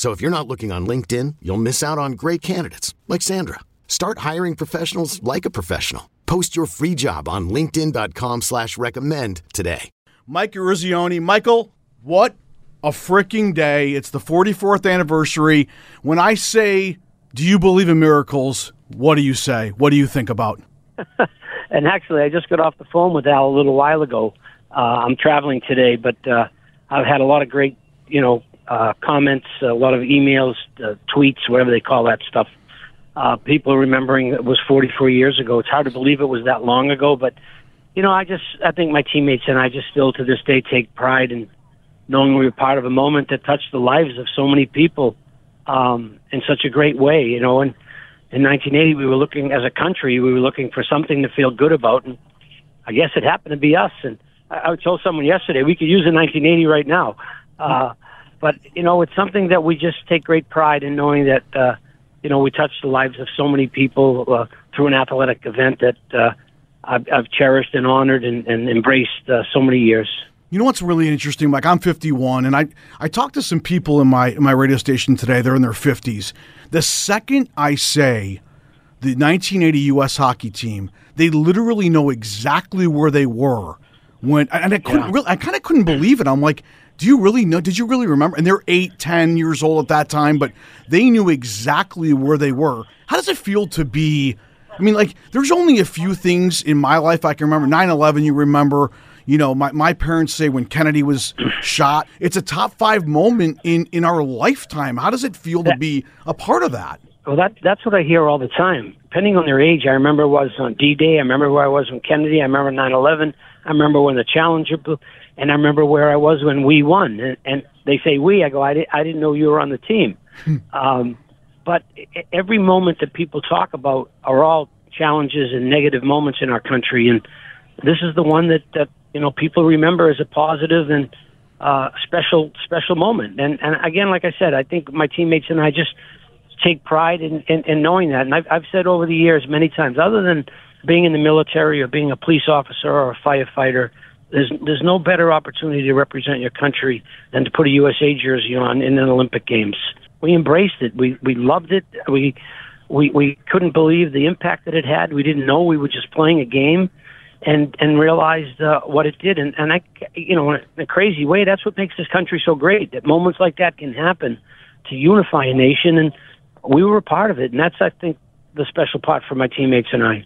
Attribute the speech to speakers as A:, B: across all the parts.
A: So if you're not looking on LinkedIn, you'll miss out on great candidates like Sandra. Start hiring professionals like a professional. Post your free job on LinkedIn.com slash recommend today.
B: Mike Eruzione. Michael, what a freaking day. It's the 44th anniversary. When I say, do you believe in miracles? What do you say? What do you think about?
C: and actually, I just got off the phone with Al a little while ago. Uh, I'm traveling today, but uh, I've had a lot of great, you know, uh, comments, a lot of emails, uh, tweets, whatever they call that stuff. Uh, people remembering it was 44 years ago. It's hard to believe it was that long ago, but you know, I just I think my teammates and I just still to this day take pride in knowing we were part of a moment that touched the lives of so many people um, in such a great way. You know, and in 1980 we were looking as a country, we were looking for something to feel good about, and I guess it happened to be us. And I, I told someone yesterday we could use a 1980 right now. Uh, but you know, it's something that we just take great pride in knowing that uh, you know we touch the lives of so many people uh, through an athletic event that uh, I've, I've cherished and honored and, and embraced uh, so many years.
B: You know what's really interesting? Like I'm 51, and I I talked to some people in my in my radio station today. They're in their 50s. The second I say the 1980 U.S. hockey team, they literally know exactly where they were when, and I couldn't yeah. really, I kind of couldn't believe it. I'm like, do you really know? Did you really remember? And they're eight, ten years old at that time, but they knew exactly where they were. How does it feel to be? I mean, like, there's only a few things in my life I can remember. 9 11, you remember. You know, my, my parents say when Kennedy was shot, it's a top five moment in, in our lifetime. How does it feel to be a part of that?
C: Well, that that's what I hear all the time. Depending on their age, I remember was on D-Day. I remember where I was when Kennedy. I remember 9/11. I remember when the Challenger blew. And I remember where I was when we won. And, and they say we. I go, I, di- I didn't know you were on the team. Hmm. um, but every moment that people talk about are all challenges and negative moments in our country. And this is the one that, that you know, people remember as a positive and uh, special, special moment. And, and again, like I said, I think my teammates and I just take pride in, in, in knowing that. And I've, I've said over the years many times, other than being in the military or being a police officer or a firefighter, there's there's no better opportunity to represent your country than to put a USA jersey on in an Olympic Games. We embraced it. We we loved it. We we we couldn't believe the impact that it had. We didn't know we were just playing a game, and and realized uh, what it did. And and I, you know, in a crazy way, that's what makes this country so great. That moments like that can happen to unify a nation, and we were a part of it. And that's I think the special part for my teammates and I.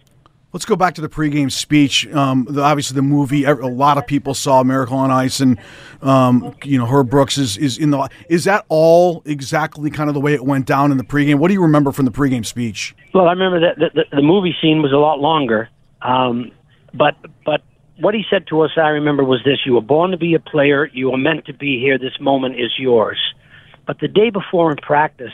B: Let's go back to the pregame speech. Um, the, obviously, the movie. A lot of people saw Miracle on Ice, and um, you know Herb Brooks is is in the. Is that all exactly kind of the way it went down in the pregame? What do you remember from the pregame speech?
C: Well, I remember that the, the, the movie scene was a lot longer, um, but but what he said to us, I remember, was this: "You were born to be a player. You were meant to be here. This moment is yours." But the day before in practice,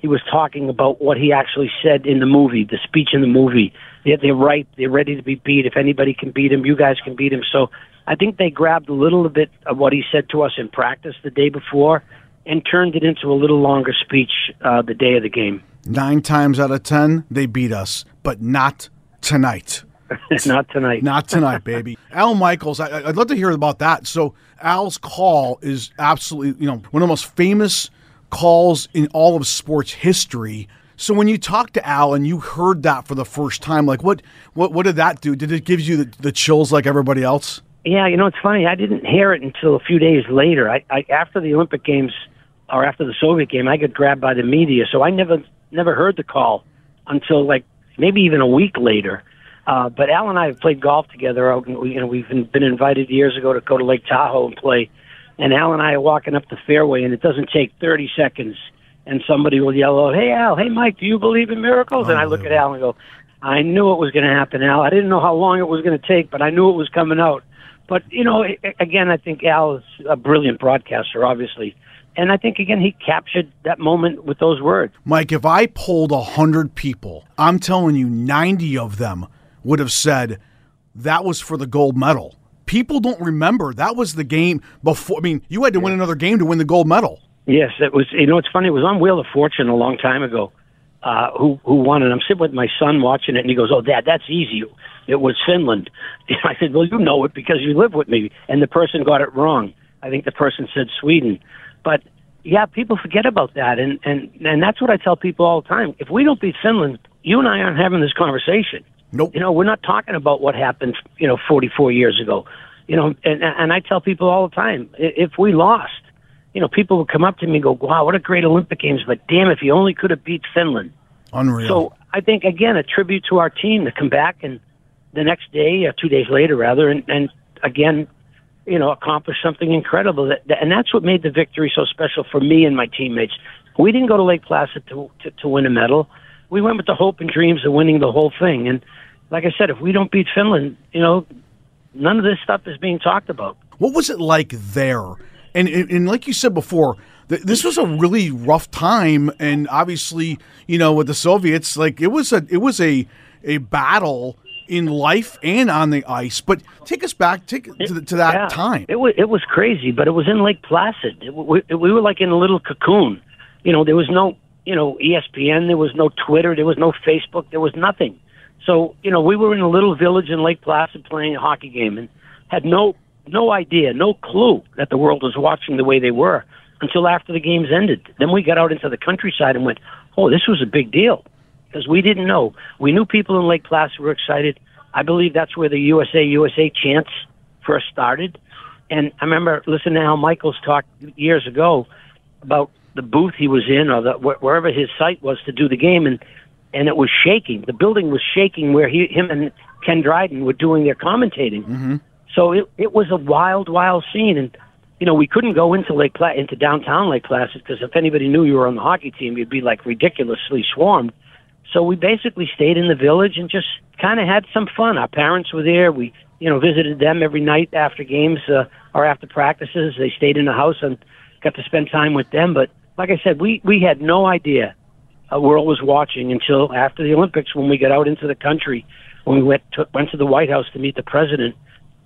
C: he was talking about what he actually said in the movie, the speech in the movie. They're, they're right. They're ready to be beat. If anybody can beat him, you guys can beat him. So I think they grabbed a little bit of what he said to us in practice the day before and turned it into a little longer speech uh, the day of the game.
B: Nine times out of ten, they beat us, but not tonight.
C: not tonight.
B: Not tonight, baby. Al Michaels, I, would love to hear about that. So Al's call is absolutely, you know, one of the most famous calls in all of sports history. So when you talked to Al and you heard that for the first time, like what what what did that do? Did it give you the, the chills like everybody else?
C: Yeah, you know it's funny. I didn't hear it until a few days later. I, I after the Olympic Games or after the Soviet game, I got grabbed by the media, so I never never heard the call until like maybe even a week later. Uh, but Al and I have played golf together. You know, we've been invited years ago to go to Lake Tahoe and play. And Al and I are walking up the fairway, and it doesn't take 30 seconds, and somebody will yell out, "Hey Al, hey Mike, do you believe in miracles?" And I look at Al and go, "I knew it was going to happen, Al. I didn't know how long it was going to take, but I knew it was coming out." But you know, again, I think Al is a brilliant broadcaster, obviously. And I think again he captured that moment with those words.
B: Mike, if I polled a hundred people, I'm telling you, ninety of them would have said that was for the gold medal. People don't remember that was the game before. I mean, you had to win another game to win the gold medal.
C: Yes, it was. You know, it's funny. It was on Wheel of Fortune a long time ago. Uh, who who won? And I'm sitting with my son watching it, and he goes, "Oh, Dad, that's easy. It was Finland." And I said, "Well, you know it because you live with me." And the person got it wrong. I think the person said Sweden, but yeah, people forget about that, and and and that's what I tell people all the time. If we don't beat Finland, you and I aren't having this conversation.
B: Nope.
C: You know, we're not talking about what happened, you know, 44 years ago. You know, and and I tell people all the time, if we lost, you know, people would come up to me and go, "Wow, what a great Olympic Games!" But damn, if you only could have beat Finland.
B: Unreal.
C: So I think again a tribute to our team to come back and the next day, or two days later, rather, and, and again, you know, accomplish something incredible. That, that, and that's what made the victory so special for me and my teammates. We didn't go to Lake Placid to, to to win a medal. We went with the hope and dreams of winning the whole thing. And like I said, if we don't beat Finland, you know, none of this stuff is being talked about.
B: What was it like there? And and, and like you said before, th- this was a really rough time, and obviously, you know, with the Soviets, like it was a it was a a battle in life and on the ice. But take us back take to, to that
C: yeah,
B: time.
C: It was it was crazy, but it was in Lake Placid. It, we, we were like in a little cocoon. You know, there was no you know ESPN, there was no Twitter, there was no Facebook, there was nothing. So you know, we were in a little village in Lake Placid playing a hockey game and had no no idea, no clue that the world was watching the way they were until after the games ended. Then we got out into the countryside and went, "Oh, this was a big deal," because we didn't know. We knew people in Lake Placid were excited. I believe that's where the USA USA chants first started. And I remember listening to Al Michaels talk years ago about the booth he was in or the, wherever his site was to do the game, and and it was shaking. The building was shaking where he, him and Ken Dryden were doing their commentating.
B: Mm-hmm.
C: So it it was a wild, wild scene, and you know we couldn't go into Lake Pla- into downtown Lake Placid because if anybody knew you were on the hockey team, you'd be like ridiculously swarmed. So we basically stayed in the village and just kind of had some fun. Our parents were there. We you know visited them every night after games uh, or after practices. They stayed in the house and got to spend time with them. But like I said, we we had no idea a world was watching until after the Olympics when we got out into the country, when we went to, went to the White House to meet the president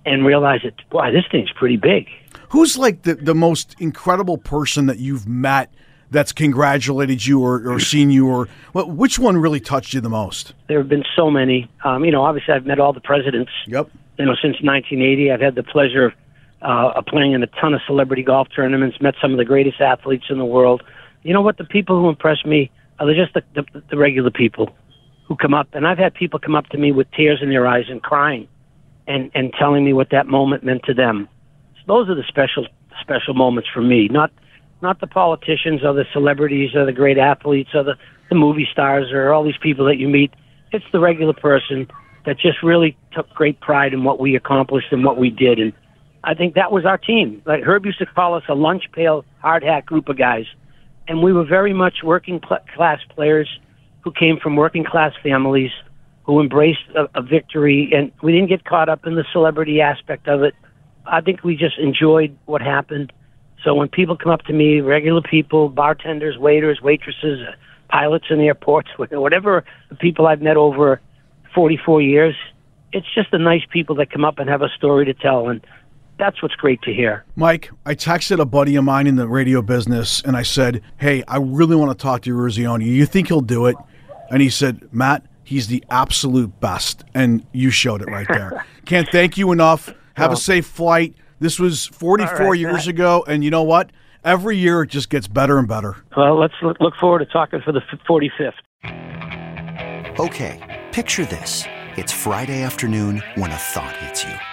C: and realized that, boy, this thing's pretty big.
B: Who's like the, the most incredible person that you've met that's congratulated you or, or seen you or well, which one really touched you the most?
C: There have been so many. Um, you know, obviously I've met all the presidents.
B: Yep.
C: You know, since 1980, I've had the pleasure of, uh, playing in a ton of celebrity golf tournaments, met some of the greatest athletes in the world. You know what? The people who impress me – are just the, the, the regular people who come up? And I've had people come up to me with tears in their eyes and crying, and and telling me what that moment meant to them. So those are the special special moments for me. Not not the politicians or the celebrities or the great athletes or the, the movie stars or all these people that you meet. It's the regular person that just really took great pride in what we accomplished and what we did. And I think that was our team. Like Herb used to call us a lunch pail, hard hat group of guys and we were very much working cl- class players who came from working class families who embraced a, a victory, and we didn't get caught up in the celebrity aspect of it. I think we just enjoyed what happened. So when people come up to me, regular people, bartenders, waiters, waitresses, uh, pilots in airports, whatever the people I've met over 44 years, it's just the nice people that come up and have a story to tell. And that's what's great to hear.
B: Mike, I texted a buddy of mine in the radio business and I said, Hey, I really want to talk to Eruzione. You think he'll do it? And he said, Matt, he's the absolute best. And you showed it right there. Can't thank you enough. Have well, a safe flight. This was 44 right, years Matt. ago. And you know what? Every year it just gets better and better.
C: Well, let's look forward to talking for the 45th.
D: Okay, picture this. It's Friday afternoon when a thought hits you.